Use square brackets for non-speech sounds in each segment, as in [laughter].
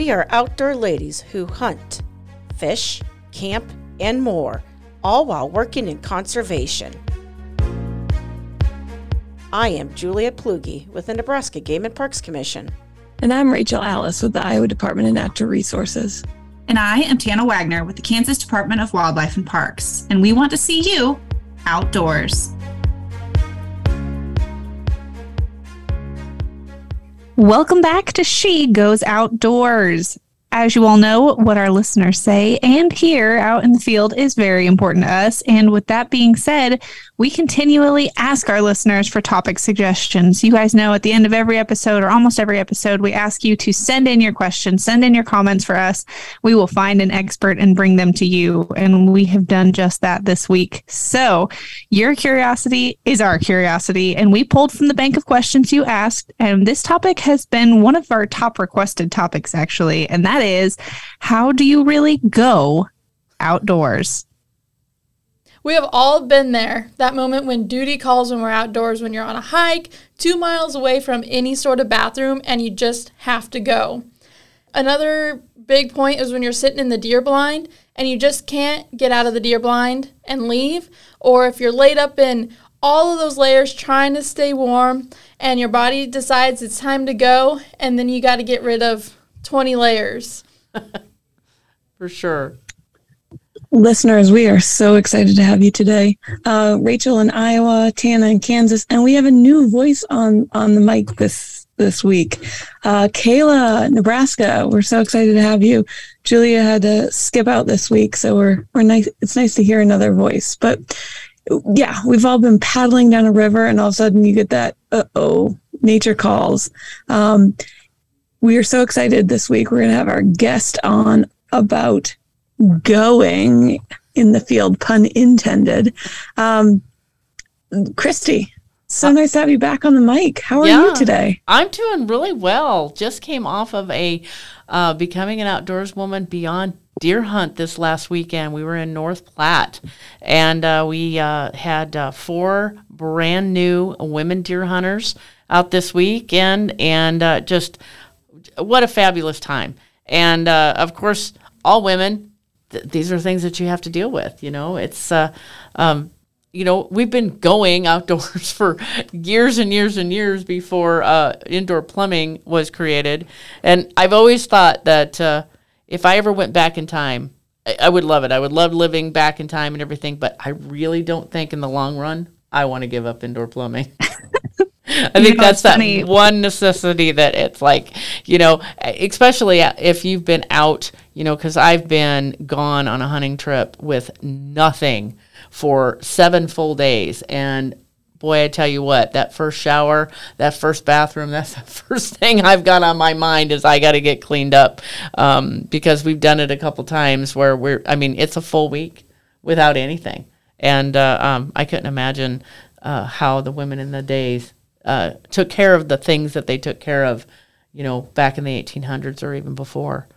We are outdoor ladies who hunt, fish, camp, and more, all while working in conservation. I am Julia Plugi with the Nebraska Game and Parks Commission. And I'm Rachel Alice with the Iowa Department of Natural Resources. And I am Tana Wagner with the Kansas Department of Wildlife and Parks. And we want to see you outdoors. Welcome back to She Goes Outdoors. As you all know, what our listeners say and hear out in the field is very important to us. And with that being said, we continually ask our listeners for topic suggestions. You guys know at the end of every episode or almost every episode, we ask you to send in your questions, send in your comments for us. We will find an expert and bring them to you. And we have done just that this week. So your curiosity is our curiosity. And we pulled from the bank of questions you asked. And this topic has been one of our top requested topics, actually. And that is how do you really go outdoors? We have all been there. That moment when duty calls when we're outdoors, when you're on a hike, two miles away from any sort of bathroom, and you just have to go. Another big point is when you're sitting in the deer blind and you just can't get out of the deer blind and leave, or if you're laid up in all of those layers trying to stay warm and your body decides it's time to go, and then you got to get rid of 20 layers. [laughs] For sure. Listeners, we are so excited to have you today. Uh, Rachel in Iowa, Tana in Kansas, and we have a new voice on on the mic this this week. Uh, Kayla, Nebraska. We're so excited to have you. Julia had to skip out this week, so we're we're nice. It's nice to hear another voice. But yeah, we've all been paddling down a river, and all of a sudden you get that uh oh nature calls. Um, we are so excited this week. We're going to have our guest on about going in the field, pun intended. Um, Christy, so nice to have you back on the mic. How are yeah, you today? I'm doing really well. Just came off of a uh, becoming an outdoors woman beyond deer hunt this last weekend. We were in North Platte, and uh, we uh, had uh, four brand new women deer hunters out this weekend, and uh, just what a fabulous time. And uh, of course, all women th- these are things that you have to deal with. You know, it's uh, um, you know we've been going outdoors [laughs] for years and years and years before uh, indoor plumbing was created, and I've always thought that uh, if I ever went back in time, I-, I would love it. I would love living back in time and everything, but I really don't think in the long run I want to give up indoor plumbing. [laughs] [laughs] I think that's that funny. one necessity that it's like, you know, especially if you've been out, you know, because I've been gone on a hunting trip with nothing for seven full days. And boy, I tell you what, that first shower, that first bathroom, [laughs] that's the first thing I've got on my mind is I got to get cleaned up um, because we've done it a couple times where we're, I mean, it's a full week without anything. And uh, um, I couldn't imagine uh, how the women in the days uh, took care of the things that they took care of, you know, back in the 1800s or even before.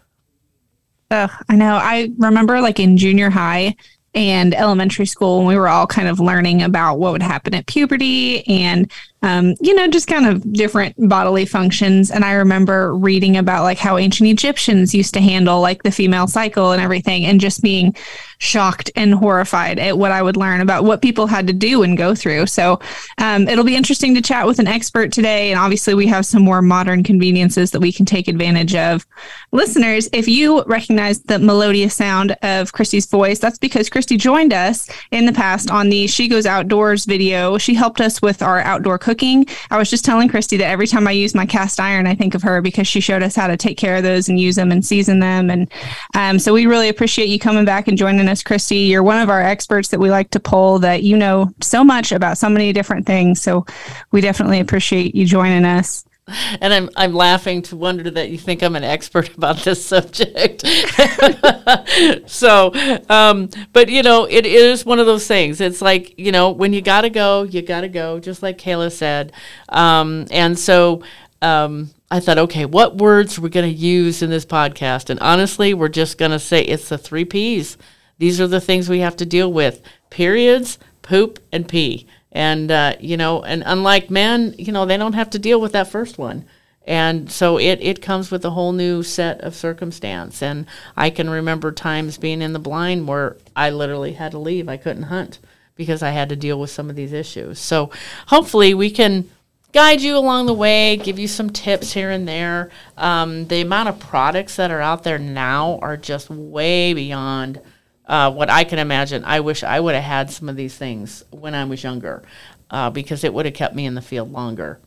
Oh, I know. I remember like in junior high and elementary school when we were all kind of learning about what would happen at puberty and um, you know, just kind of different bodily functions. And I remember reading about like how ancient Egyptians used to handle like the female cycle and everything, and just being shocked and horrified at what I would learn about what people had to do and go through. So um, it'll be interesting to chat with an expert today. And obviously, we have some more modern conveniences that we can take advantage of. Listeners, if you recognize the melodious sound of Christy's voice, that's because Christy joined us in the past on the She Goes Outdoors video. She helped us with our outdoor cooking cooking. I was just telling Christy that every time I use my cast iron, I think of her because she showed us how to take care of those and use them and season them. And um, so we really appreciate you coming back and joining us, Christy. You're one of our experts that we like to pull that you know so much about so many different things. So we definitely appreciate you joining us and I'm I'm laughing to wonder that you think I'm an expert [laughs] about this subject. [laughs] so, um, but you know, it is one of those things. It's like you know, when you gotta go, you gotta go, just like Kayla said. Um, and so. Um, I thought, okay, what words are we going to use in this podcast? And honestly, we're just going to say it's the three P's. These are the things we have to deal with periods, poop, and pee and uh, you know and unlike men you know they don't have to deal with that first one And so it, it comes with a whole new set of circumstance. And I can remember times being in the blind where I literally had to leave. I couldn't hunt because I had to deal with some of these issues. So hopefully we can guide you along the way, give you some tips here and there. Um, the amount of products that are out there now are just way beyond uh, what I can imagine. I wish I would have had some of these things when I was younger uh, because it would have kept me in the field longer.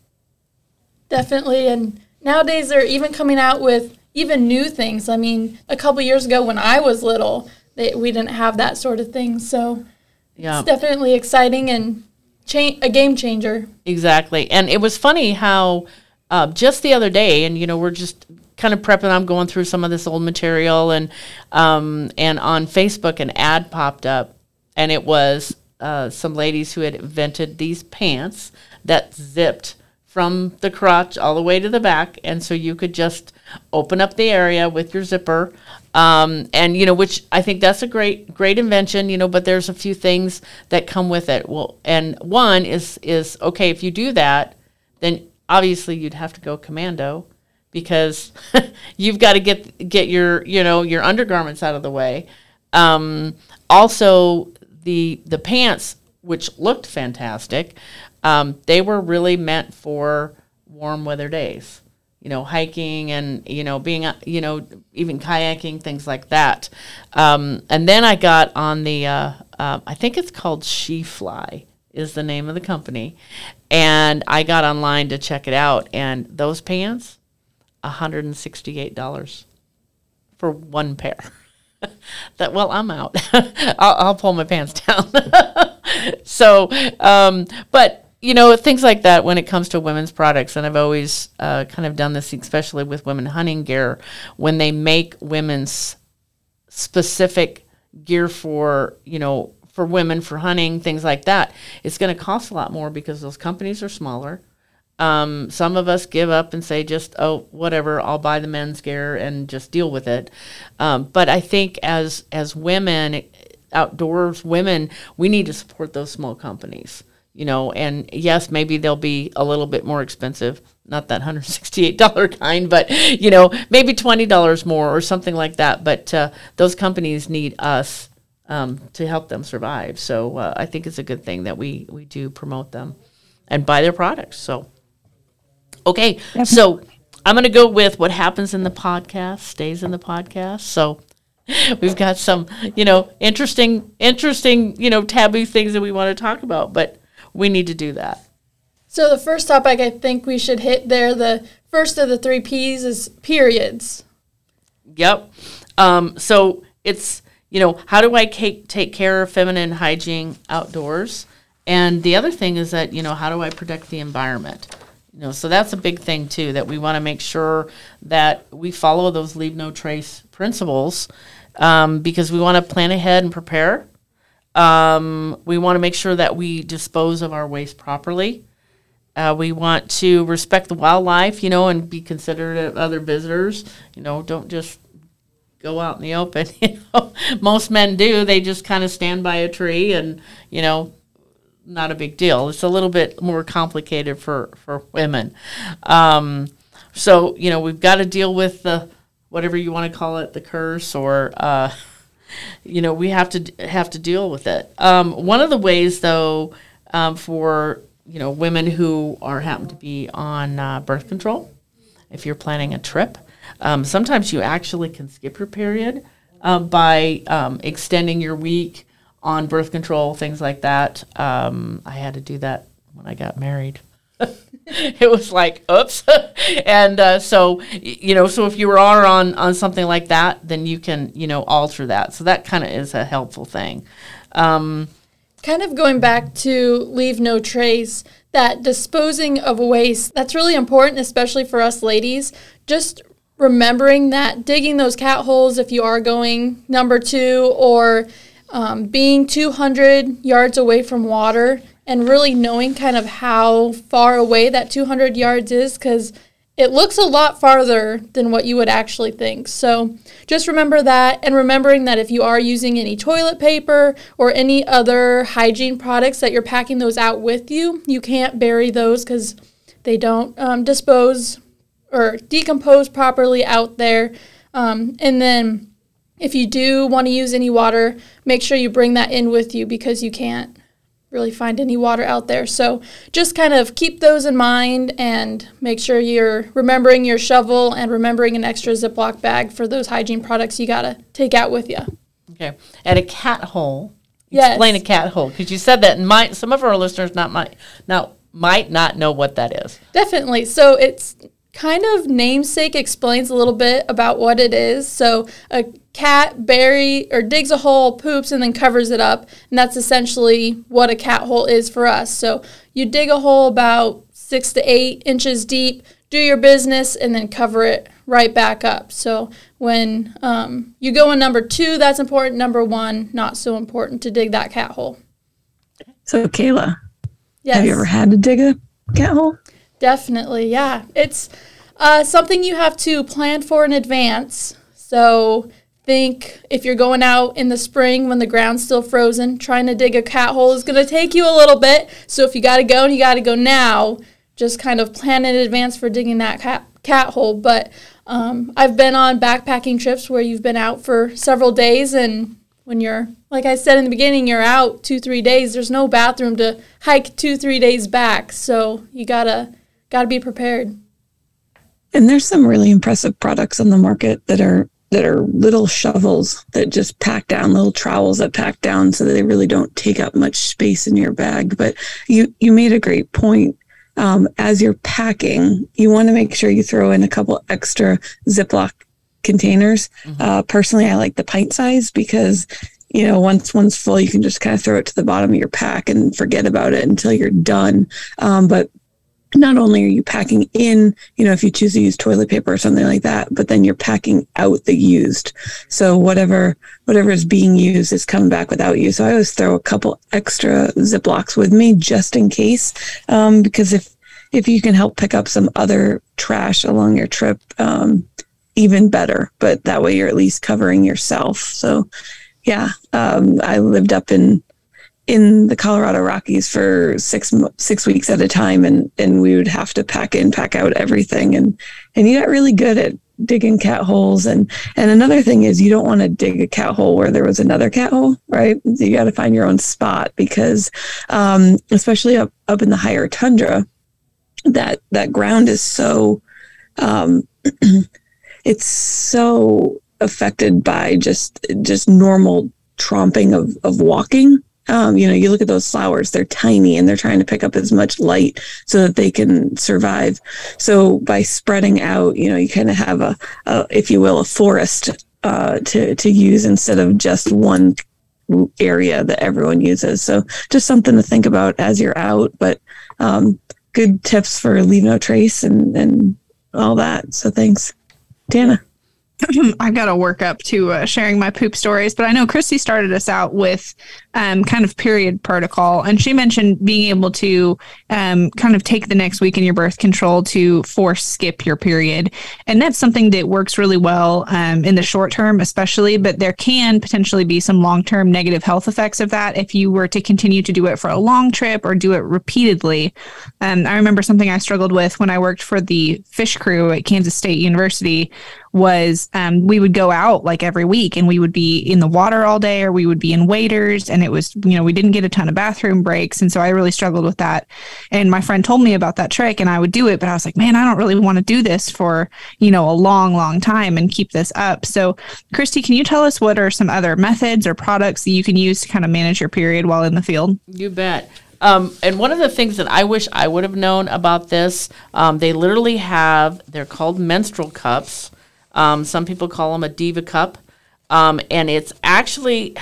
Definitely. And nowadays they're even coming out with even new things. I mean, a couple years ago when I was little, they, we didn't have that sort of thing. So Yeah. it's definitely exciting and cha- a game changer. Exactly. And it was funny how uh, just the other day, and you know, we're just kind of prepping. I'm going through some of this old material, and um, and on Facebook, an ad popped up, and it was uh, some ladies who had invented these pants that zipped from the crotch all the way to the back, and so you could just open up the area with your zipper. Um, and you know, which I think that's a great, great invention. You know, but there's a few things that come with it. Well, and one is is okay if you do that, then obviously you'd have to go commando because [laughs] you've got to get get your you know your undergarments out of the way. Um, also, the the pants, which looked fantastic, um, they were really meant for warm weather days. You know, hiking and you know being uh, you know even kayaking things like that. Um, and then I got on the uh, uh, I think it's called SheFly is the name of the company, and I got online to check it out. And those pants, hundred and sixty-eight dollars for one pair. [laughs] that well, I'm out. [laughs] I'll, I'll pull my pants down. [laughs] so, um, but you know, things like that when it comes to women's products, and I've always uh, kind of done this, especially with women hunting gear, when they make women's specific gear for you know for women for hunting things like that it's going to cost a lot more because those companies are smaller um, some of us give up and say just oh whatever i'll buy the men's gear and just deal with it. Um, but i think as as women outdoors women we need to support those small companies you know? And yes maybe they'll be a little bit more expensive not that $168 [laughs] kind but you know maybe $20 more or something like that. But uh, those companies need us um, to help them survive. So uh, i think it's a good thing that we we do promote them and buy their products. So okay so i'm going to go with what happens in the podcast stays in the podcast so [laughs] we've got some you know interesting interesting you know taboo things that we want to talk about but we need to do that So the first topic I think we should hit there, the first of the three P's is periods. Yep. Um, so it's you know how do I take take care of feminine hygiene outdoors, and the other thing is that you know how do I protect the environment. You know, so that's a big thing too that we want to make sure that we follow those leave no trace principles um, because we want to plan ahead and prepare. Um, we want to make sure that we dispose of our waste properly. Uh, we want to respect the wildlife, you know, and be considerate of other visitors. You know, don't just go out in the open. [laughs] You know, most men do. They just kind of stand by a tree, and you know, not a big deal. It's a little bit more complicated for for women. Um, so you know, we've got to deal with the whatever you want to call it, the curse, or uh, you know, we have to have to deal with it. Um, one of the ways, though, um, for you know women who are happen to be on uh, birth control, if you're planning a trip, um, sometimes you actually can skip your period uh, by extending your week on birth control, things like that. Um, I had to do that when I got married. [laughs] it was like, oops. [laughs] and uh, so, you know, so if you are on, on something like that, then you can, you know, alter that. So that kind of is a helpful thing. Um, Kind of going back to leave no trace, that disposing of waste, that's really important, especially for us ladies. Just remembering that digging those cat holes if you are going number two or um, being 200 yards away from water and really knowing kind of how far away that 200 yards is because it looks a lot farther than what you would actually think. So just remember that and remembering that if you are using any toilet paper or any other hygiene products that you're packing those out with you, you can't bury those because they don't um, dispose or decompose properly out there. Um, and then if you do want to use any water, make sure you bring that in with you because you can't really find any water out there. So just kind of keep those in mind and make sure you're remembering your shovel and remembering an extra Ziploc bag for those hygiene products you got to take out with you. Okay. And a cat hole. Yes. Explain a cat hole because you said that and might some of our listeners not might not might not know what that is. Definitely. So it's kind of namesake explains a little bit about what it is. So a cat bury or digs a hole, poops, and then covers it up, and that's essentially what a cat hole is for us. So you dig a hole about six to eight inches deep, do your business, and then cover it right back up. So when um, you go in number two, that's important. Number one, not so important to dig that cat hole. So, Kayla, Yes. have you ever had to dig a cat hole? Definitely, yeah. It's uh, something you have to plan for in advance. So think if you're going out in the spring when the ground's still frozen, trying to dig a cat hole is going to take you a little bit. So if you got to go and you got to go now, just kind of plan in advance for digging that cat, cat hole. But um, I've been on backpacking trips where you've been out for several days and when you're like I said in the beginning, you're out two, three days. There's no bathroom to hike two, three days back. So you gotta gotta be prepared. And there's some really impressive products on the market that are that are little shovels that just pack down, little trowels that pack down so that they really don't take up much space in your bag. But you you made a great point. Um, as you're packing, you want to make sure you throw in a couple extra Ziploc containers. Uh, personally, I like the pint size because you know once one's full, you can just kind of throw it to the bottom of your pack and forget about it until you're done. Um, but not only are you packing in, you know, if you choose to use toilet paper or something like that, but then you're packing out the used. So whatever whatever is being used is coming back without you. So I always throw a couple extra Ziplocs with me just in case, um, because if if you can help pick up some other trash along your trip, um, even better. But that way you're at least covering yourself. So yeah, um, I lived up in in the Colorado Rockies for six six weeks at a time, and and we would have to pack in, pack out everything, and and you got really good at digging cat holes. And and another thing is you don't want to dig a cat hole where there was another cat hole, right? You got to find your own spot because, um, especially up up in the higher tundra, that that ground is so, um, [clears throat] it's so affected by just just normal tromping of of walking um, you know, you look at those flowers, they're tiny and they're trying to pick up as much light so that they can survive. So by spreading out, you know, you kind of have a, a, if you will, a forest uh, to, to use instead of just one area that everyone uses. So just something to think about as you're out, but um, good tips for leave no trace and, and all that. So thanks. Tana. [clears throat] I've got to work up to uh, sharing my poop stories, but I know Christy started us out with um, kind of period protocol, and she mentioned being able to um, kind of take the next week in your birth control to force skip your period, and that's something that works really well um, in the short term, especially. But there can potentially be some long term negative health effects of that if you were to continue to do it for a long trip or do it repeatedly. Um, I remember something I struggled with when I worked for the fish crew at Kansas State University was um, we would go out like every week and we would be in the water all day or we would be in waders and it was you know we didn't get a ton of bathroom breaks and so i really struggled with that and my friend told me about that trick and i would do it but i was like man i don't really want to do this for you know a long long time and keep this up so christy can you tell us what are some other methods or products that you can use to kind of manage your period while in the field You bet. Um, and one of the things that I wish I would have known about this, um, they literally have, they're called menstrual cups. Um, some people call them a DivaCup. Um, and it's actually,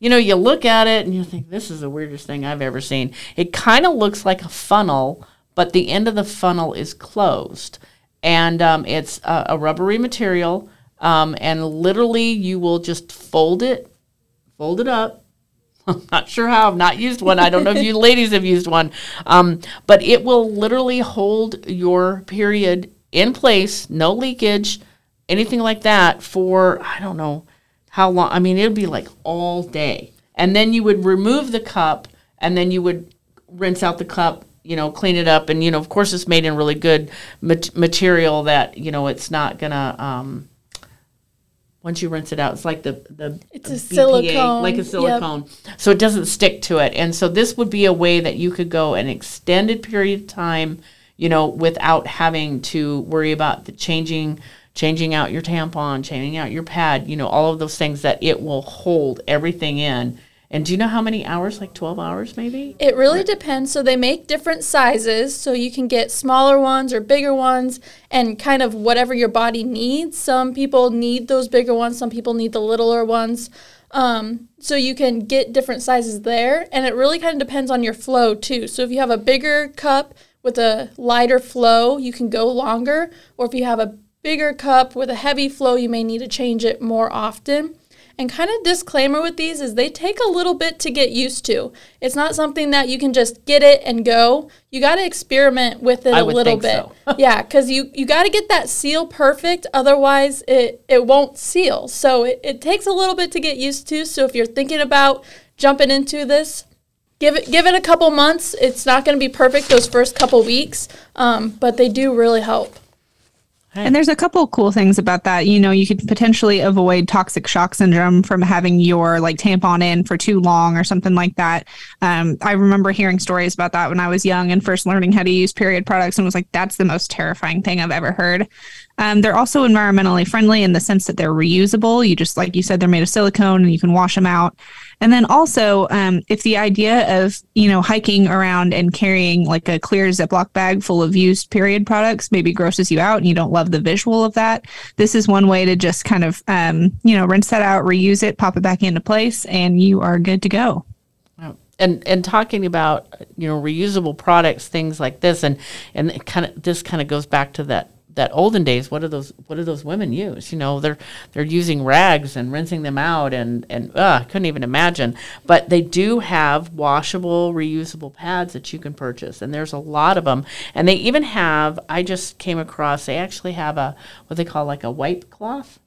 you know, you look at it and you think, this is the weirdest thing I've ever seen. It kind of looks like a funnel, but the end of the funnel is closed. And um, it's a, a rubbery material. Um, and literally, you will just fold it, fold it up, [laughs] I'm not sure how. I've not used one. I don't know if you [laughs] ladies have used one. Um, but it will literally hold your period in place, no leakage, anything like that for, I don't know how long. I mean, it'd be like all day. And then you would remove the cup and then you would rinse out the cup you know, clean it up, and you know, of course, it's made in really good mat- material that you know it's not gonna. Um, once you rinse it out, it's like the the It's a silicone, like a yep. silicone, so it doesn't stick to it. And so this would be a way that you could go an extended period of time, you know, without having to worry about the changing changing out your tampon, changing out your pad, you know, all of those things that it will hold everything in. And do you know how many hours? Like 12 hours maybe? It really depends. So they make different sizes, so you can get smaller ones or bigger ones, and kind of whatever your body needs. Some people need those bigger ones. Some people need the littler ones. Um, so you can get different sizes there, and it really kind of depends on your flow too. So if you have a bigger cup with a lighter flow, you can go longer, or if you have a bigger cup with a heavy flow, you may need to change it more often. And kind of disclaimer with these is they take a little bit to get used to. It's not something that you can just get it and go. You got to experiment with it I a little bit. so. [laughs] yeah, because you you got to get that seal perfect. Otherwise, it it won't seal. So it, it takes a little bit to get used to. So if you're thinking about jumping into this, give it give it a couple months. It's not going to be perfect those first couple weeks, um, but they do really help. And there's a couple cool things about that. You know, you could potentially avoid toxic shock syndrome from having your like tampon in for too long or something like that. Um, I remember hearing stories about that when I was young and first learning how to use period products and was like, that's the most terrifying thing I've ever heard. Um, they're also environmentally friendly in the sense that they're reusable. You just, like you said, they're made of silicone and you can wash them out. And then also, um, if the idea of, you know, hiking around and carrying like a clear Ziploc bag full of used period products maybe grosses you out and you don't love the visual of that, this is one way to just kind of, um, you know, rinse that out, reuse it, pop it back into place, and you are good to go. and and talking about you know reusable products things like this and and kind of this kind of goes back to that that olden days what do those what do those women use you know they're they're using rags and rinsing them out and and uh, I couldn't even imagine but they do have washable reusable pads that you can purchase and there's a lot of them and they even have I just came across they actually have a what they call like a wipe cloth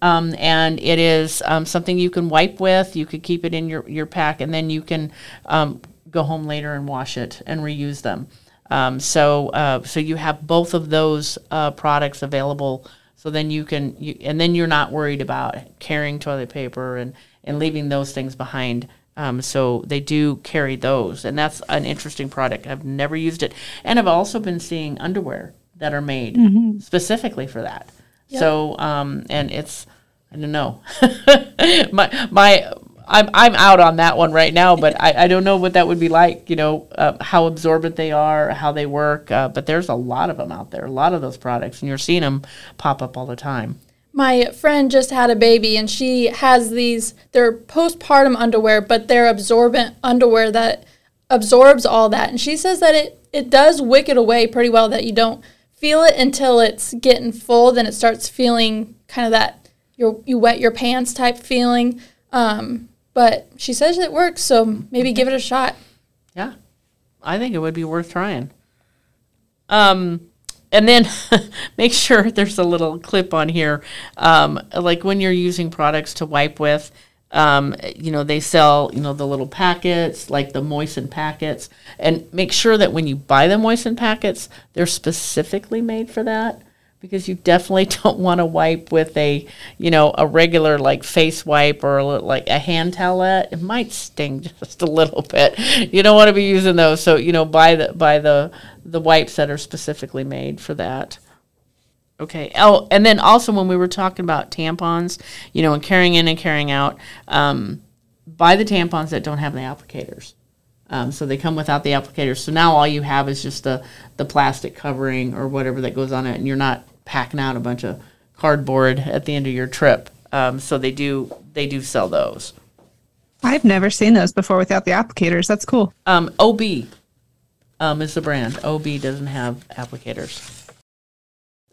um, and it is um, something you can wipe with. You could keep it in your, your pack, and then you can um, go home later and wash it and reuse them. Um, so uh, so you have both of those uh, products available. So then you can you, and then you're not worried about carrying toilet paper and and leaving those things behind. Um, so they do carry those, and that's an interesting product. I've never used it, and I've also been seeing underwear that are made specifically for that. So, um, and it's, I don't know, [laughs] my my, I'm I'm out on that one right now, but I, I don't know what that would be like. You know, uh, how absorbent they are, how they work. Uh, but there's a lot of them out there, a lot of those products, and you're seeing them pop up all the time. My friend just had a baby and she has these, they're postpartum underwear, but they're absorbent underwear that absorbs all that. And she says that it, it does wick it away pretty well, that you don't feel it until it's getting full. Then it starts feeling kind of that you you wet your pants type feeling. Um, but she says it works, so maybe give it a shot. Yeah, I think it would be worth trying. Um, and then [laughs] make sure there's a little clip on here, um, like when you're using products to wipe with. Um, you know, they sell, you know, the little packets, like the moistened packets, and make sure that when you buy the moistened packets, they're specifically made for that because you definitely [laughs] don't want to wipe with a, you know, a regular like face wipe or a, li- like a hand towelette. It might sting [laughs] just a little bit. You don't want to be using those. So, you know, buy the buy the the wipes that are specifically made for that. Okay. Oh, and then also when we were talking about tampons, you know, and carrying in and carrying out, um, buy the tampons that don't have the applicators. Um, so they come without the applicators. So now all you have is just the the plastic covering or whatever that goes on it, and you're not packing out a bunch of cardboard at the end of your trip. Um, so they do they do sell those. I've never seen those before without the applicators. That's cool. Um, OB um, is the brand. OB doesn't have applicators.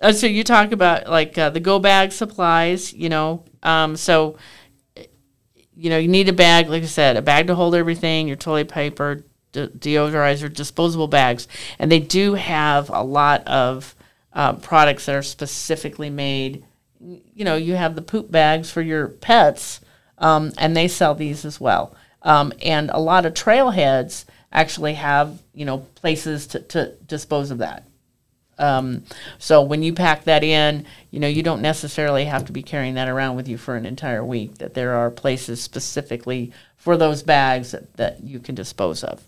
Uh, so you talk about like uh, the go bag supplies, you know. Um, so you know you need a bag, like I said, a bag to hold everything, your toilet paper, de- deodorizer, disposable bags, and they do have a lot of uh, products that are specifically made. You know, you have the poop bags for your pets, um, and they sell these as well. Um, and a lot of trailheads actually have you know places to, to dispose of that. Um, so when you pack that in, you know you don't necessarily have to be carrying that around with you for an entire week. That there are places specifically for those bags that, that you can dispose of.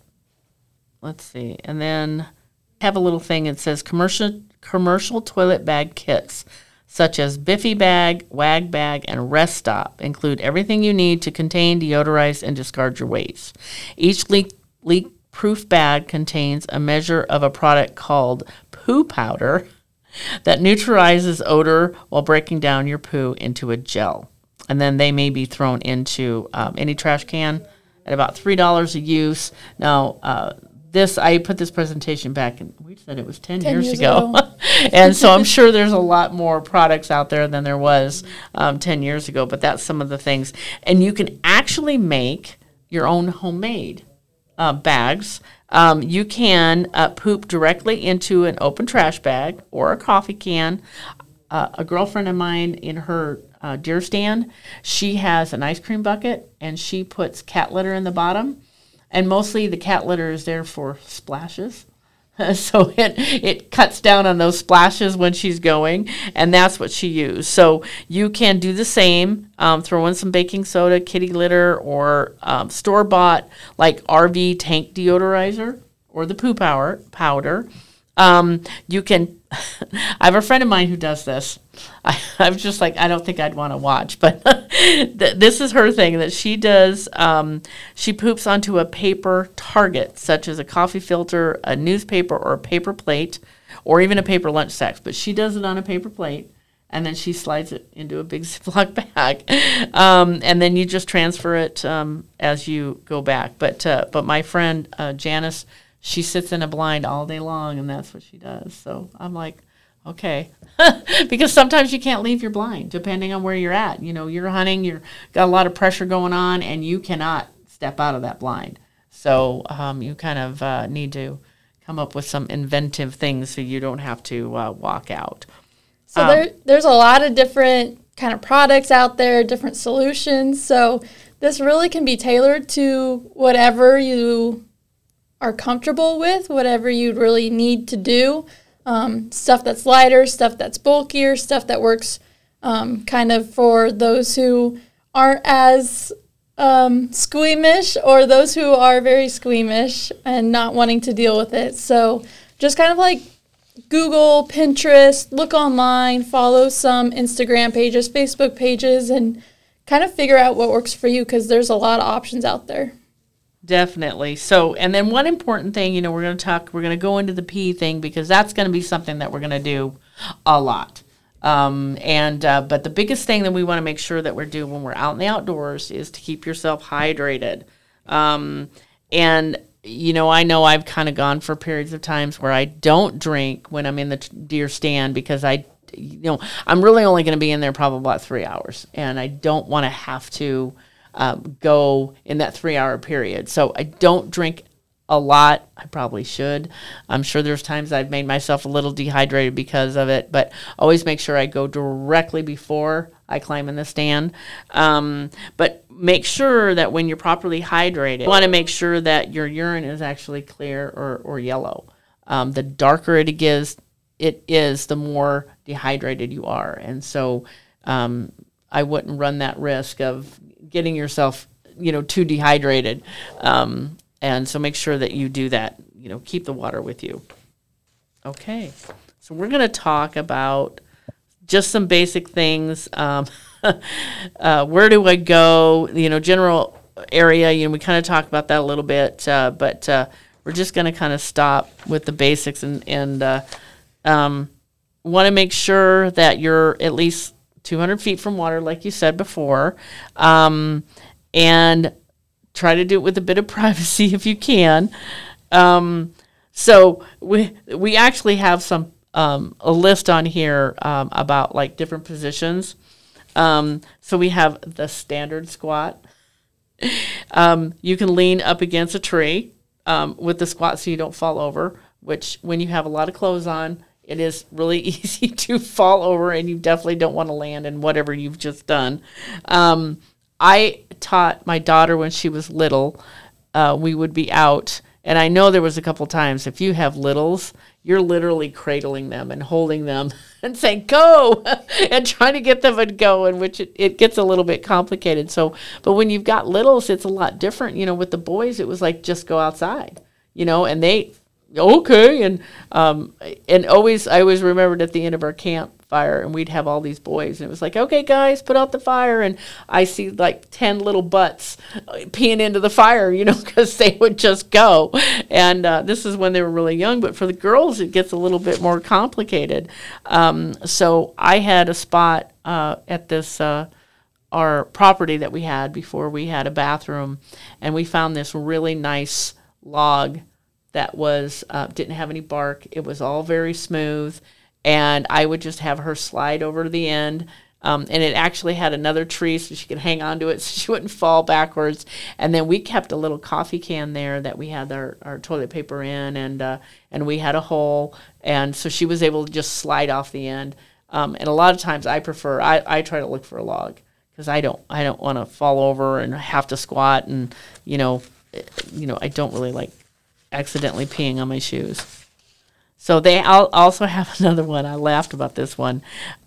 Let's see, and then have a little thing that says commercial commercial toilet bag kits such as Biffy bag, Wag bag, and Restop include everything you need to contain, deodorize, and discard your waste. Each leak leak proof bag contains a measure of a product called poo powder that neutralizes odor while breaking down your poo into a gel. And then they may be thrown into um, any trash can at about $3 a use. Now, uh, this I put this presentation back and we said it was 10, 10 years, years ago. ago. [laughs] and so I'm [laughs] sure there's a lot more products out there than there was um, 10 years ago, but that's some of the things. And you can actually make your own homemade uh, bags. Um, you can uh, poop directly into an open trash bag or a coffee can. Uh, a girlfriend of mine in her uh, deer stand, she has an ice cream bucket and she puts cat litter in the bottom. And mostly the cat litter is there for splashes. [laughs] so it it cuts down on those splashes when she's going, and that's what she used. So you can do the same. Um, throw in some baking soda, kitty litter, or um, store bought like RV tank deodorizer or the poo power powder. Um, you can. [laughs] I have a friend of mine who does this. I, [laughs] I'm just like I don't think I'd want to watch, but [laughs] th- this is her thing that she does. Um, she poops onto a paper target, such as a coffee filter, a newspaper, or a paper plate, or even a paper lunch sack. But she does it on a paper plate, and then she slides it into a big Ziploc bag, um, and then you just transfer it um, as you go back. But uh, but my friend uh, Janice she sits in a blind all day long and that's what she does. So I'm like, okay. [laughs] because sometimes you can't leave your blind depending on where you're at. You know, you're hunting, you're got a lot of pressure going on and you cannot step out of that blind. So um, you kind of uh, need to come up with some inventive things so you don't have to uh, walk out. So Um, there, there's a lot of different kind of products out there, different solutions. So this really can be tailored to whatever you are comfortable with, whatever you really need to do. Um, stuff that's lighter, stuff that's bulkier, stuff that works um, kind of for those who aren't as um, squeamish or those who are very squeamish and not wanting to deal with it. So just kind of like Google, Pinterest, look online, follow some Instagram pages, Facebook pages, and kind of figure out what works for you because there's a lot of options out there. Definitely. So, and then one important thing, you know, we're going to talk, we're going to go into the pee thing because that's going to be something that we're going to do a lot. Um, and, uh, but the biggest thing that we want to make sure that we're doing when we're out in the outdoors is to keep yourself hydrated. Um, and, you know, I know I've kind of gone for periods of times where I don't drink when I'm in the deer stand because I, you know, I'm really only going to be in there probably about three hours and I don't want to have to, um, go in that three hour period. So I don't drink a lot. I probably should. I'm sure there's times I've made myself a little dehydrated because of it, but always make sure I go directly before I climb in the stand. Um, but make sure that when you're properly hydrated, you want to make sure that your urine is actually clear or, or yellow. Um, the darker it gives, it is, the more dehydrated you are. And so um, I wouldn't run that risk of getting yourself, you know, too dehydrated. Um, and so make sure that you do that. You know, keep the water with you. Okay, so we're going to talk about just some basic things. Um, [laughs] uh, where do I go? You know, general area. You know, we kind of talked about that a little bit, uh, but uh, we're just going to kind of stop with the basics and and uh, um, want to make sure that you're at least 200 feet from water, like you said before, um, and try to do it with a bit of [laughs] privacy if you can. Um, so we we actually have some um, a list on here um, about like different positions. Um, so we have the standard squat. Um, you can lean up against a tree with the squat so you don't fall over. Which when you have a lot of clothes on, it is really [laughs] easy to fall over, and you definitely don't want to land in whatever you've just done. Um, I taught my daughter when she was little. Uh, we would be out And I know there was a couple times if you have littles, you're literally cradling them and holding them [laughs] and saying go [laughs] and trying to get them to go in which it, it gets a little bit complicated. So, but when you've got littles, it's a lot different. You know, with the boys, it was like just go outside, you know, and they okay and um and always I always remembered at the end of our campfire, and we'd have all these boys and it was like okay guys put out the fire and i see like 10 little butts uh, peeing into the fire you know [laughs] because they would just go. And uh, this is when they were really young but for the girls it gets a little bit more complicated. Um, so i had a spot uh, at this uh, our property that we had before we had a bathroom and we found this really nice log that was uh, didn't have any bark it was all very smooth and I would just have her slide over to the end. Um, and it actually had another tree so she could hang onto it [laughs] so she wouldn't fall backwards. And then we kept a little coffee can there that we had our, our toilet paper in, and uh, and we had a hole, and so she was able to just slide off the end. Um, and a lot of times I prefer I, I try to look for a log because I don't I don't want to fall over and have to squat and you know you know I don't really like accidentally peeing on my shoes. So they al- also [laughs] have another one. I laughed about this one.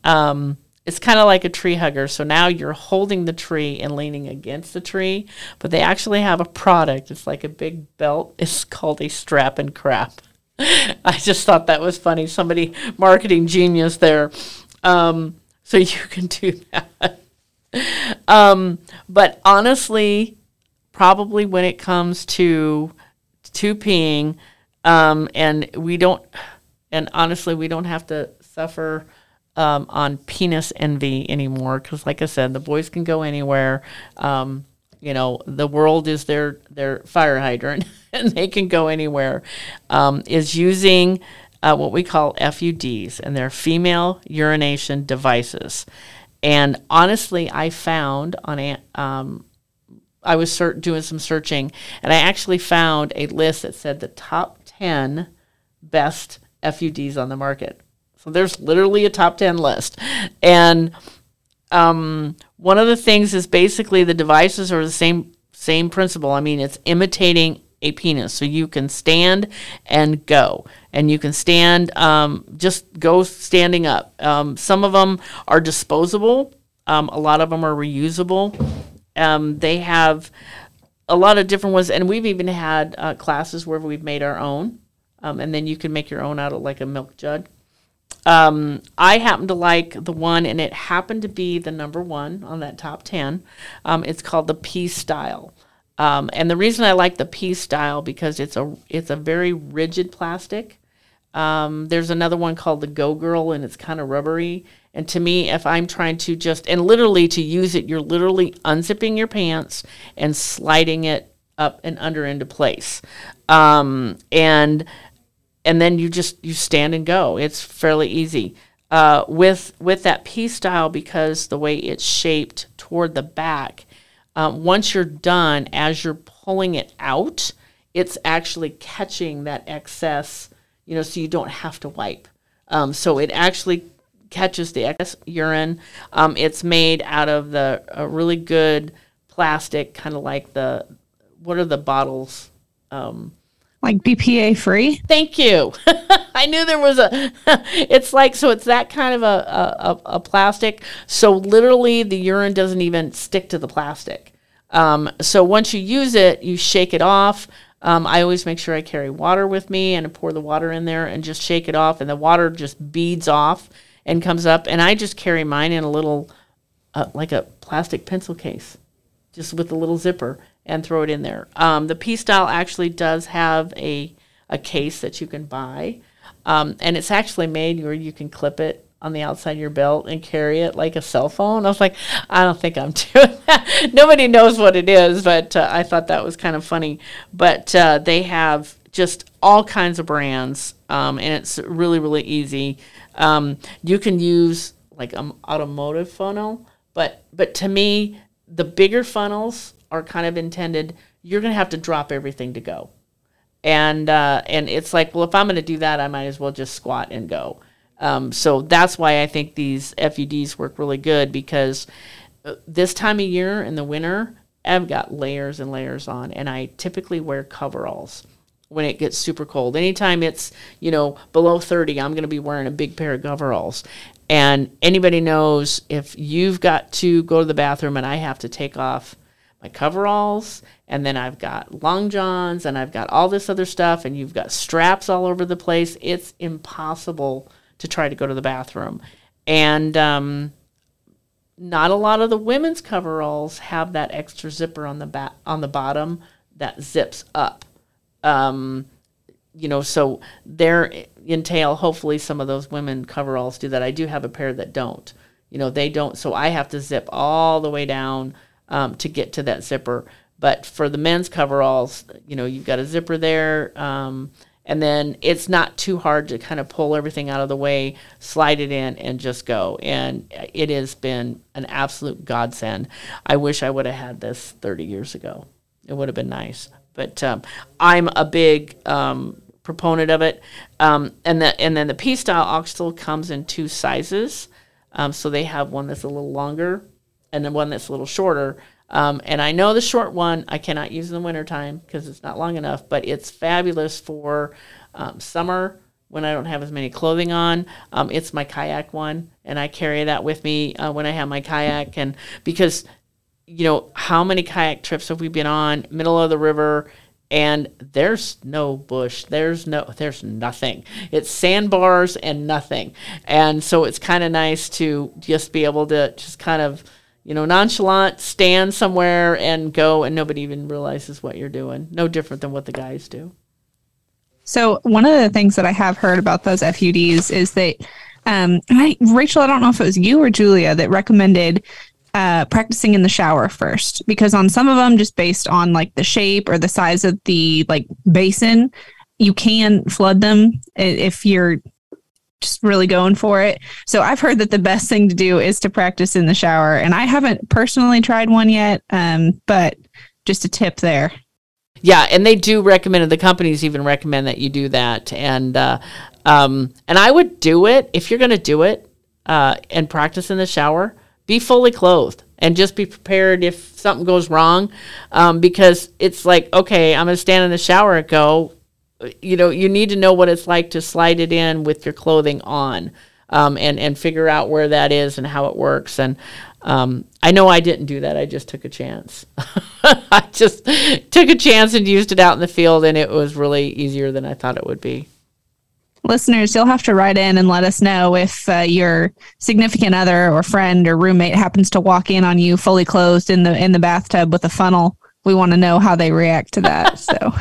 Um, it's kind of like a tree hugger. So now you're holding the tree and leaning against the tree, but they actually have a product. It's like a big belt. It's called a strap and crap. [laughs] I just thought that was funny. Somebody marketing genius there. Um, so [laughs] you can do that. um, but honestly, probably when it comes to to peeing, um, and we don't, and honestly, we don't have to suffer um, on penis envy anymore because, like I said, the boys can go anywhere. Um, you know, the world is their their fire hydrant, [laughs] and they can go anywhere. Um, is using uh, what we call FUDs, and they're female urination devices. And honestly, I found on a, um, I was doing some searching, and I actually found a list that said the top 10 best FUDs on the market. So there's literally a top 10 list. And um, one of the things is basically the devices are the same same principle. I mean, it's imitating a penis. So you can stand and go, and you can stand, um, just go standing up. Um, some of them are disposable. Um, a lot of them are reusable. Um, they have a lot of different ones, and we've even had uh, classes where we've made our own, um, and then you can make your own out of like a milk jug. Um, I happen to like the one, and it happened to be the number one on that top ten. Um, it's called the pStyle, um, and the reason I like the pStyle because it's a it's a very rigid plastic. Um, there's another one called the GoGirl, and it's kind of rubbery. And to me, if I'm trying to just, and literally to use it, you're literally unzipping your pants and sliding it up and under into place. Um, and, and then you just, you stand and go. It's fairly easy. Uh, with, with that pStyle, because the way it's shaped toward the back, um, once you're done, as you're pulling it out, it's actually catching that excess, you know, so you don't have to wipe. Um, so it actually catches the excess urine. Um, it's made out of the a really good plastic, kind of like the what are the bottles? Um, like BPA free. Thank you. [laughs] I knew there was a. [laughs] it's like so. It's that kind of a, a, a plastic. So literally, the urine doesn't even stick to the plastic. Um, so once you use it, you shake it off. Um, I always make sure I carry water with me and I pour the water in there and just shake it off, and the water just beads off and comes up, and I just carry mine in a little, uh, like a plastic pencil case, just with a little zipper, and throw it in there. Um, the pStyle actually does have a a case that you can buy, um, and it's actually made where you can clip it on the outside of your belt and carry it like a cell phone. I was like, I don't think I'm [laughs] doing that. Nobody knows what it is, but uh, I thought that was kind of funny. But uh, they have just all kinds of brands, um, and it's really, really easy. Um, you can use like an automotive funnel, but but to me, the bigger funnels are kind of intended. You're going to have to drop everything to go, and uh, and it's like, well, if I'm going to do that, I might as well just squat and go. Um, so that's why I think these FUDs work really good because uh, this time of year in the winter, I've got layers and layers on, and I typically wear coveralls. When it gets super cold. Anytime it's, you know, below 30, I'm going to be wearing a big pair of coveralls. And anybody knows if you've got to go to the bathroom and I have to take off my coveralls and then I've got long johns and I've got all this other stuff and you've got straps all over the place, it's impossible to try to go to the bathroom. And um, not a lot of the women's coveralls have that extra zipper on the back on the bottom that zips up. Um, you know, so there entail hopefully some of those women coveralls do that. I do have a pair that don't. You know, they don't. So I have to zip all the way down um, to get to that zipper. But for the men's coveralls, you know, you've got a zipper there. Um, and then it's not too hard to kind of pull everything out of the way, slide it in, and just go. And it has been an absolute godsend. I wish I would have had this 30 years ago. It would have been nice. But um, I'm a big um, proponent of it. Um, and the and then the pStyle oxtail comes in two sizes. Um, so they have one that's a little longer, and then one that's a little shorter. Um, and I know the short one I cannot use in the wintertime because it's not long enough, but it's fabulous for um, summer when I don't have as many clothing on. Um, it's my kayak one, and I carry that with me uh, when I have my kayak. And because, you know, how many kayak trips have we been on, middle of the river, and there's no bush there's no there's nothing it's sandbars and nothing and so it's kind of nice to just be able to just kind of you know, nonchalant, stand somewhere and go, and nobody even realizes what you're doing. No different than what the guys do. So one of the things that I have heard about those FUDs is that, um, I, Rachel, I don't know if it was you or Julia that recommended uh, practicing in the shower first, because on some of them, just based on like the shape or the size of the like basin, you can flood them if you're just really going for it. So I've heard that the best thing to do is to practice in the shower, and I haven't personally tried one yet, um, but just a tip there. Yeah, and they do recommend. The companies even recommend that you do that, and uh, um, and I would do it if you're going to do it uh, and practice in the shower. Be fully clothed and just be prepared if something goes wrong, um, because it's like okay, I'm going to stand in the shower and go you know, you need to know what it's like to slide it in with your clothing on. Um, and and figure out where that is and how it works. And um, I know I didn't do that. I just took a chance. [laughs] I just took a chance and used it out in the field, and it was really easier than I thought it would be. Listeners, you'll have to write in and let us know if uh, your significant other or friend or roommate happens to walk in on you fully clothed in the in the bathtub with a funnel. We want to know how they react to that. so.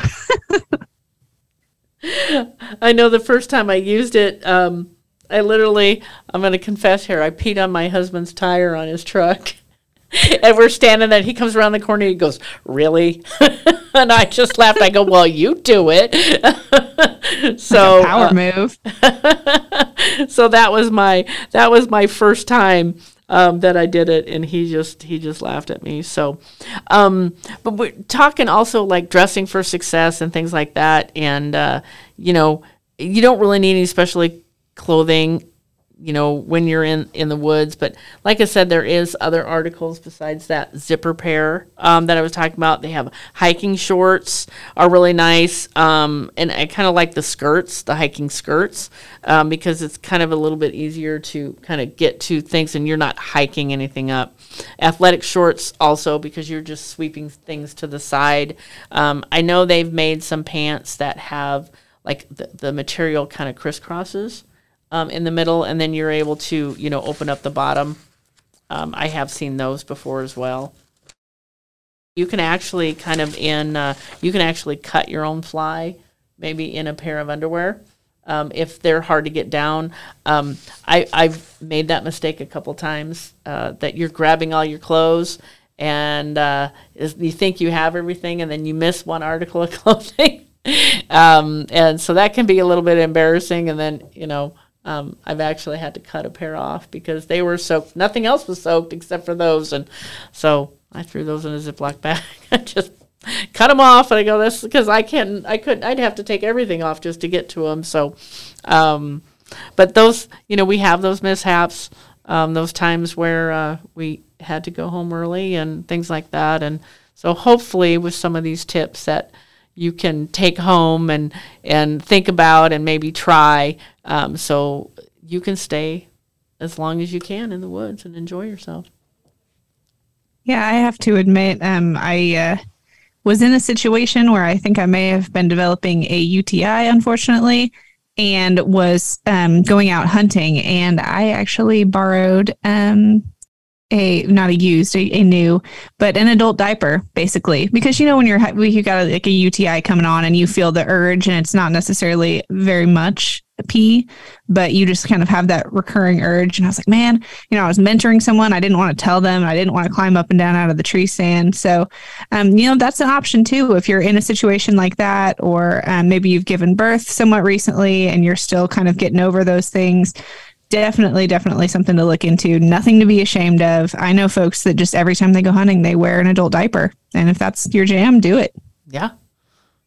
[laughs] I know the first time I used it, um, I literally, I'm going to confess here, I peed on my husband's tire on his truck. [laughs] and we're standing there. He comes around the corner. He goes, "Really?" [laughs] and I just laughed. I go, "Well, you do it." [laughs] so power uh, move. so that was my that was my first time um, that I did it, and he just he just laughed at me. So, um, but we're talking also like dressing for success and things like that, and uh, you know, you don't really need any special clothing you know when you're in in the woods but like i said there is other articles besides that zipper pair um, that i was talking about. They have hiking shorts are really nice um, and i kind of like the skirts the hiking skirts um, because it's kind of a little bit easier to kind of get to things and you're not hiking anything up. Athletic shorts also because you're just sweeping things to the side. Um, i know they've made some pants that have like the, the material kind of crisscrosses um, in the middle, and then you're able to, you know, open up the bottom. Um, I have seen those before as well. You can actually kind of in, uh, you can actually cut your own fly, maybe in a pair of underwear. Um, if they're hard to get down. Um, I, I've made that mistake a couple times uh, that you're grabbing all your clothes and uh, is, you think you have everything and then you miss one article of [laughs] clothing. um, and so that can be a little bit embarrassing. And then, you know, um, I've actually had to cut a pair off because they were soaked. Nothing else was soaked except for those, and so I threw those in a Ziploc bag. [laughs] I just cut them off, and I go, "This because I can't. I couldn't. I'd have to take everything off just to get to them." So, um, but those, you know, we have those mishaps, um, those times where uh, we had to go home early and things like that, and so hopefully with some of these tips that you can take home and and think about and maybe try. Um, so you can stay as long as you can in the woods and enjoy yourself. Yeah, I have to admit, um, I uh, was in a situation where I think I may have been developing a UTI, unfortunately, and was um, going out hunting. And I actually borrowed um, a not a used, a, a, new, but an adult diaper, basically, because you know when you're you got like a UTI coming on and you feel the urge, and it's not necessarily very much pee, but you just kind of have that recurring urge. And I was like, man, you know, I was mentoring someone. I didn't want to tell them. I didn't want to climb up and down out of the tree stand. So, um, you know, that's an option too. If you're in a situation like that, or um, maybe you've given birth somewhat recently and you're still kind of getting over those things definitely definitely something to look into. Nothing to be ashamed of. I know folks that just every time they go hunting they wear an adult diaper. And if that's your jam do it. Yeah.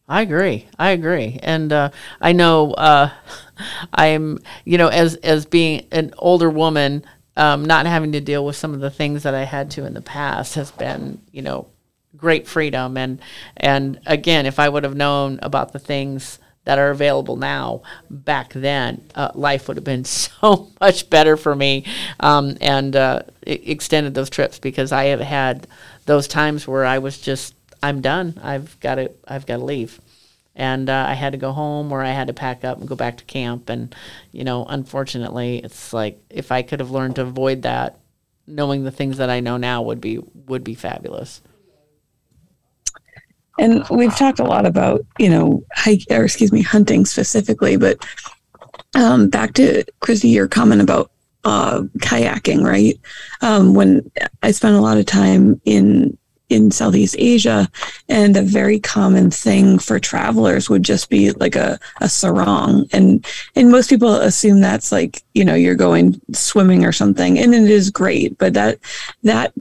I agree. I agree. And uh, i know uh, [laughs] i'm you know as as being an older woman um, not having to deal with some of the things that i had to in the past has been you know great freedom. And and again if i would have known about the things that are available now back then uh, life would have been [laughs] so much better for me um, and uh, extended those trips because i have had those times where i was just i'm done. I've got to i've got to leave. And uh, i had to go home or i had to pack up and go back to camp. And you know unfortunately it's like if i could have learned to avoid that knowing the things that i know now would be would be fabulous and we've talked a lot about, you know, hike or excuse me, hunting specifically, but um, back to Chrissy, your comment about uh, kayaking, right? Um, when I spent a lot of time in in Southeast Asia, and a very common thing for travelers would just be like a, a sarong. And and most people assume that's like, you know, you're going swimming or something. And it is great, but that that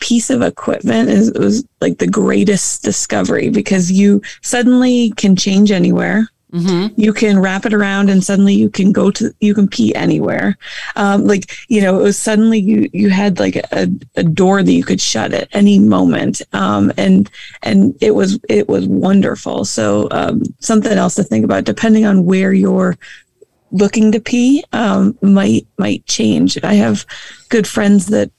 piece of equipment is was like the greatest discovery because you suddenly can change anywhere. Mm-hmm. You can wrap it around and suddenly you can go to, you can pee anywhere. Um, like, you know, it was suddenly you, you had like a, a door that you could shut at any moment. Um, and, and it was, it was wonderful. So, um, something else to think about depending on where you're looking to pee, um, might, might change. I have good friends that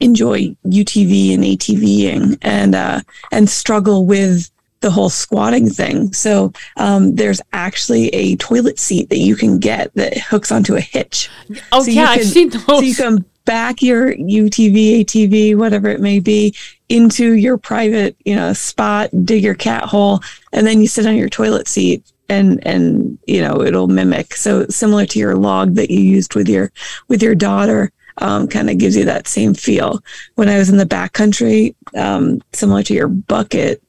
enjoy UTV and ATVing and uh, and struggle with the whole squatting thing. So um, there's actually a toilet seat that you can get that hooks onto a hitch. Oh so yeah, can, I've seen those. So you can back your UTV, ATV, whatever it may be, into your private, you know, spot, dig your cat hole, and then you sit on your toilet seat and and you know it'll mimic. So similar to your log that you used with your with your daughter um, kind of gives you that same feel. When I was in the backcountry, um, similar to your bucket,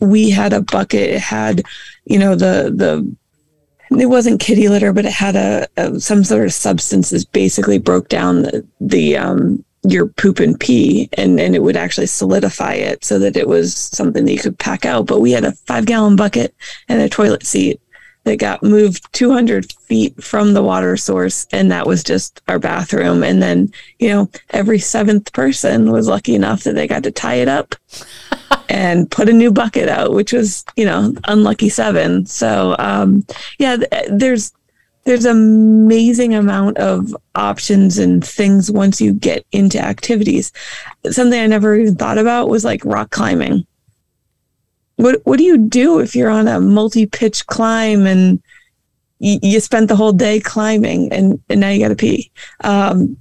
we had a bucket. It had, you know, the the it wasn't kitty litter, but it had a, a some sort of substance that basically broke down the the um, your poop and pee and, and it would actually solidify it so that it was something that you could pack out. But we had a five gallon bucket and a toilet seat that got moved 200 feet from the water source and that was just our bathroom. And then you know every seventh person was lucky enough that they got to tie it up [laughs] and put a new bucket out which was you know unlucky seven. So um, yeah there's there's amazing amount of options and things once you get into activities. Something i never even thought about was like rock climbing what what do you do if you're on a multi-pitch climb and you, you spent the whole day climbing and, and now you got to pee? Um,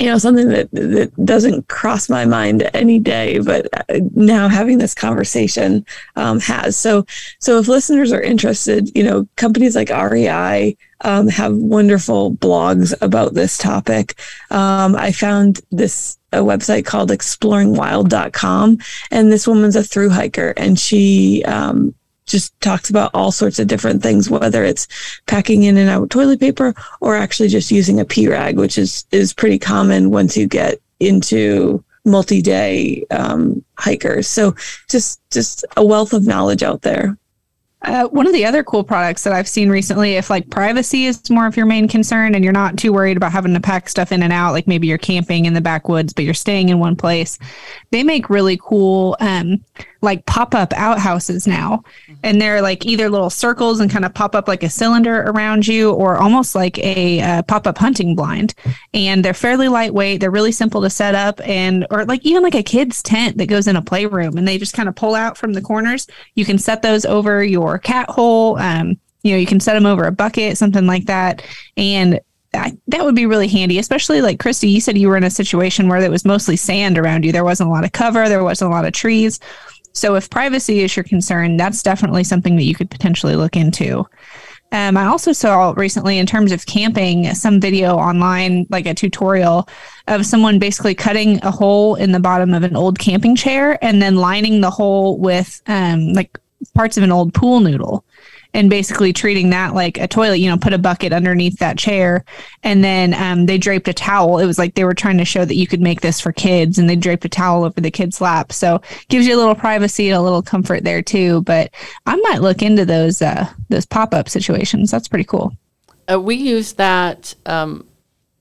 you know, something that, that doesn't cross my mind any day, but uh, now having this conversation um, has. So, so if listeners are interested, you know, companies like REI um, have wonderful blogs about this topic. Um, I found this a website called exploringwild.com, and this woman's a through hiker, and she um, just talks about all sorts of different things, whether it's packing in and out toilet paper or actually just using a pee rag, which is is pretty common once you get into multi-day um, hikers. So just just a wealth of knowledge out there. Uh, one of the other cool products that I've seen recently, if like privacy is more of your main concern and you're not too worried about having to pack stuff in and out, like maybe you're camping in the backwoods, but you're staying in one place, they make really cool, um, like pop up outhouses now. And they're like either little circles and kind of pop up like a cylinder around you or almost like a uh, pop up hunting blind. And they're fairly lightweight. They're really simple to set up and, or like even like a kid's tent that goes in a playroom and they just kind of pull out from the corners. You can set those over your cat hole. Um, you know, you can set them over a bucket, something like that. And I, that would be really handy, especially like Christy, you said you were in a situation where there was mostly sand around you. There wasn't a lot of cover, there wasn't a lot of trees. So if privacy is your concern, that's definitely something that you could potentially look into. Um, I also saw recently, in terms of camping, some video online, like a tutorial of someone basically cutting a hole in the bottom of an old camping chair and then lining the hole with um, like parts of an old pool noodle and basically treating that like a toilet, you know, put a bucket underneath that chair. And then um, they draped a towel. It was like they were trying to show that you could make this for kids and they draped a towel over the kid's lap. So gives you a little privacy and a little comfort there too. But I might look into those, uh, those pop up situations. That's pretty cool. Uh, we used that um,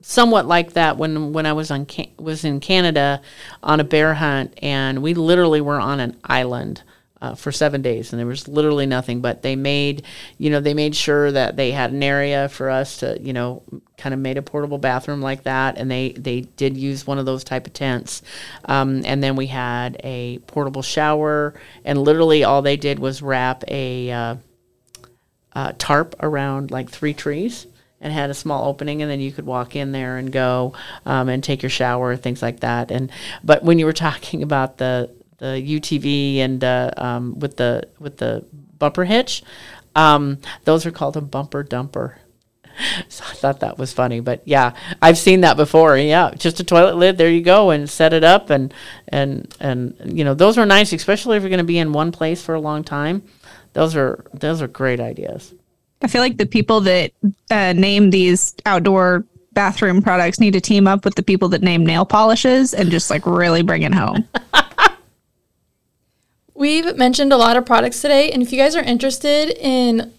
somewhat like that when when I was on was in Canada on a bear hunt, and we literally were on an island uh, for seven days, and there was literally nothing. But they made, you know, they made sure that they had an area for us to, you know, kind of made a portable bathroom like that, and they they did use one of those type of tents. Um, and then we had a portable shower, and literally all they did was wrap a uh, uh, tarp around like three trees and had a small opening and then you could walk in there and go um, and take your shower things like that and but when you were [laughs] talking about the the UTV and uh, um, with the with the bumper hitch. Um, those are called a bumper dumper. [laughs] So I thought that was funny, but yeah, I've seen that before. Yeah, just a toilet lid. There you go, and set it up, and and and you know those are nice, especially if you're going to be in one place for a long time. Those are those are great ideas. I feel like the people that uh, name these outdoor bathroom products need to team up with the people that name nail polishes and just like really bring it home. [laughs] We've mentioned a lot of products today, and if you guys are interested in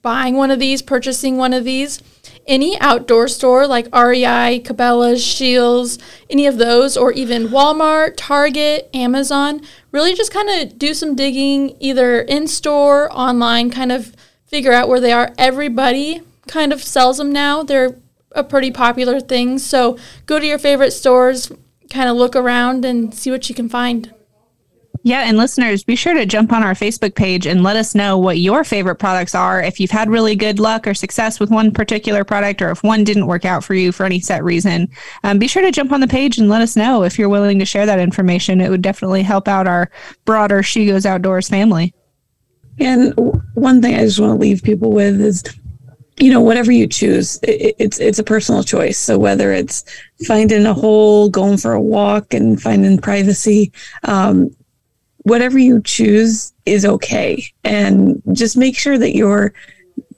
buying one of these, purchasing one of these, any outdoor store like REI, Cabela's, Scheels, any of those, or even Walmart, Target, Amazon, really just kind of do some digging either in store, online, kind of figure out where they are. Everybody kind of sells them now. They're a pretty popular thing. So go to your favorite stores, kind of look around and see what you can find. Yeah, and listeners, be sure to jump on our Facebook page and let us know what your favorite products are. If you've had really good luck or success with one particular product, or if one didn't work out for you for any set reason, um, be sure to jump on the page and let us know if you're willing to share that information. It would definitely help out our broader She Goes Outdoors family. And one thing I just want to leave people with is you know whatever you choose it's it's a personal choice so whether it's finding a hole going for a walk and finding privacy um, whatever you choose is okay. And just make sure that you're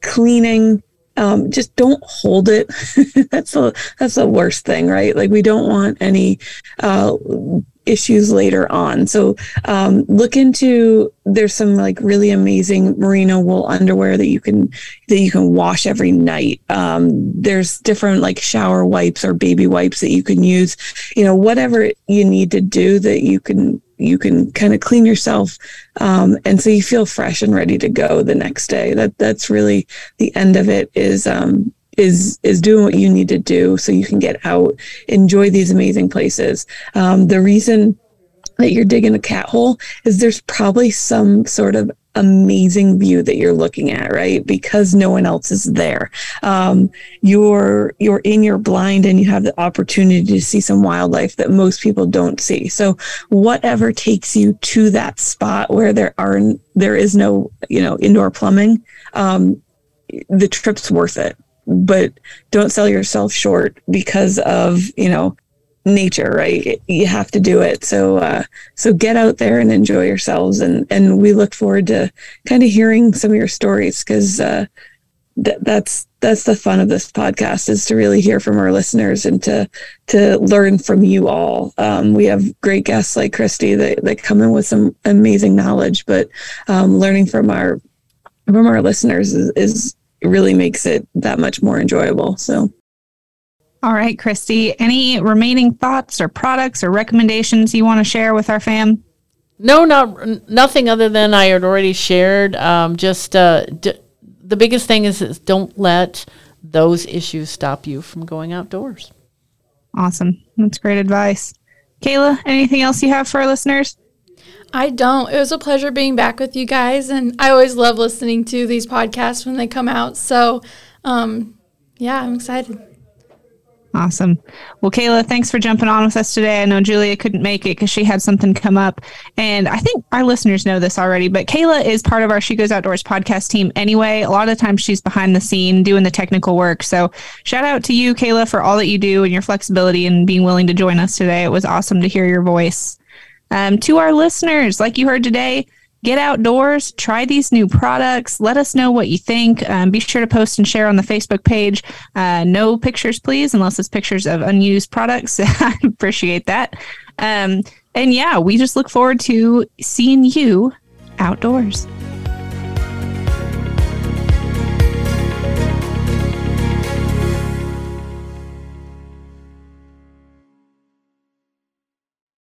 cleaning. Um, just don't hold it. [laughs] that's the that's the worst thing, right? Like we don't want any uh, issues later on. So um, look into there's some like really amazing merino wool underwear that you can that you can wash every night. Um, there's different like shower wipes or baby wipes that you can use. You know, whatever you need to do that you can you can kind of clean yourself um, and so you feel fresh and ready to go the next day. That that's really the end of it is um, is is doing what you need to do so you can get out enjoy these amazing places. Um, the reason that you're digging a cat hole is there's probably some sort of amazing view that you're looking at right? Because no one else is there. Um, you're you're in your blind and you have the opportunity to see some wildlife that most people don't see. So whatever takes you to that spot where there are there is no you know indoor plumbing um, the trip's worth it. But don't sell yourself short because of you know nature right? You have to do it. So uh, so get out there and enjoy yourselves. And and we look forward to kind of hearing some of your stories because uh, th- that's that's the fun of this podcast is to really hear from our listeners and to to learn from you all. Um, we have great guests like christy that, that come in with some amazing knowledge but um, learning from our from our listeners is, is really makes it that much more enjoyable. So all right, Christy, any remaining thoughts or products or recommendations you want to share with our fam? No, not nothing other than I had already shared. Um, just uh, d- the biggest thing is, is don't let those issues stop you from going outdoors. Awesome. That's great advice. Kayla, anything else you have for our listeners? I don't. It was a pleasure being back with you guys, and I always love listening to these podcasts when they come out. So, um, yeah, I'm excited. Awesome. Well, Kayla, thanks for jumping on with us today. I know Julia couldn't make it because she had something come up. And I think our listeners know this already, but Kayla is part of our She Goes Outdoors podcast team anyway. A lot of times she's behind the scene doing the technical work. So shout out to you, Kayla, for all that you do and your flexibility and being willing to join us today. It was awesome to hear your voice. Um, to our listeners, like you heard today, get outdoors, try these new products. Let us know what you think. Um, be sure to post and share on the Facebook page. Uh, no pictures, please, unless it's pictures of unused products. [laughs] I appreciate that. Um, and yeah, we just look forward to seeing you outdoors.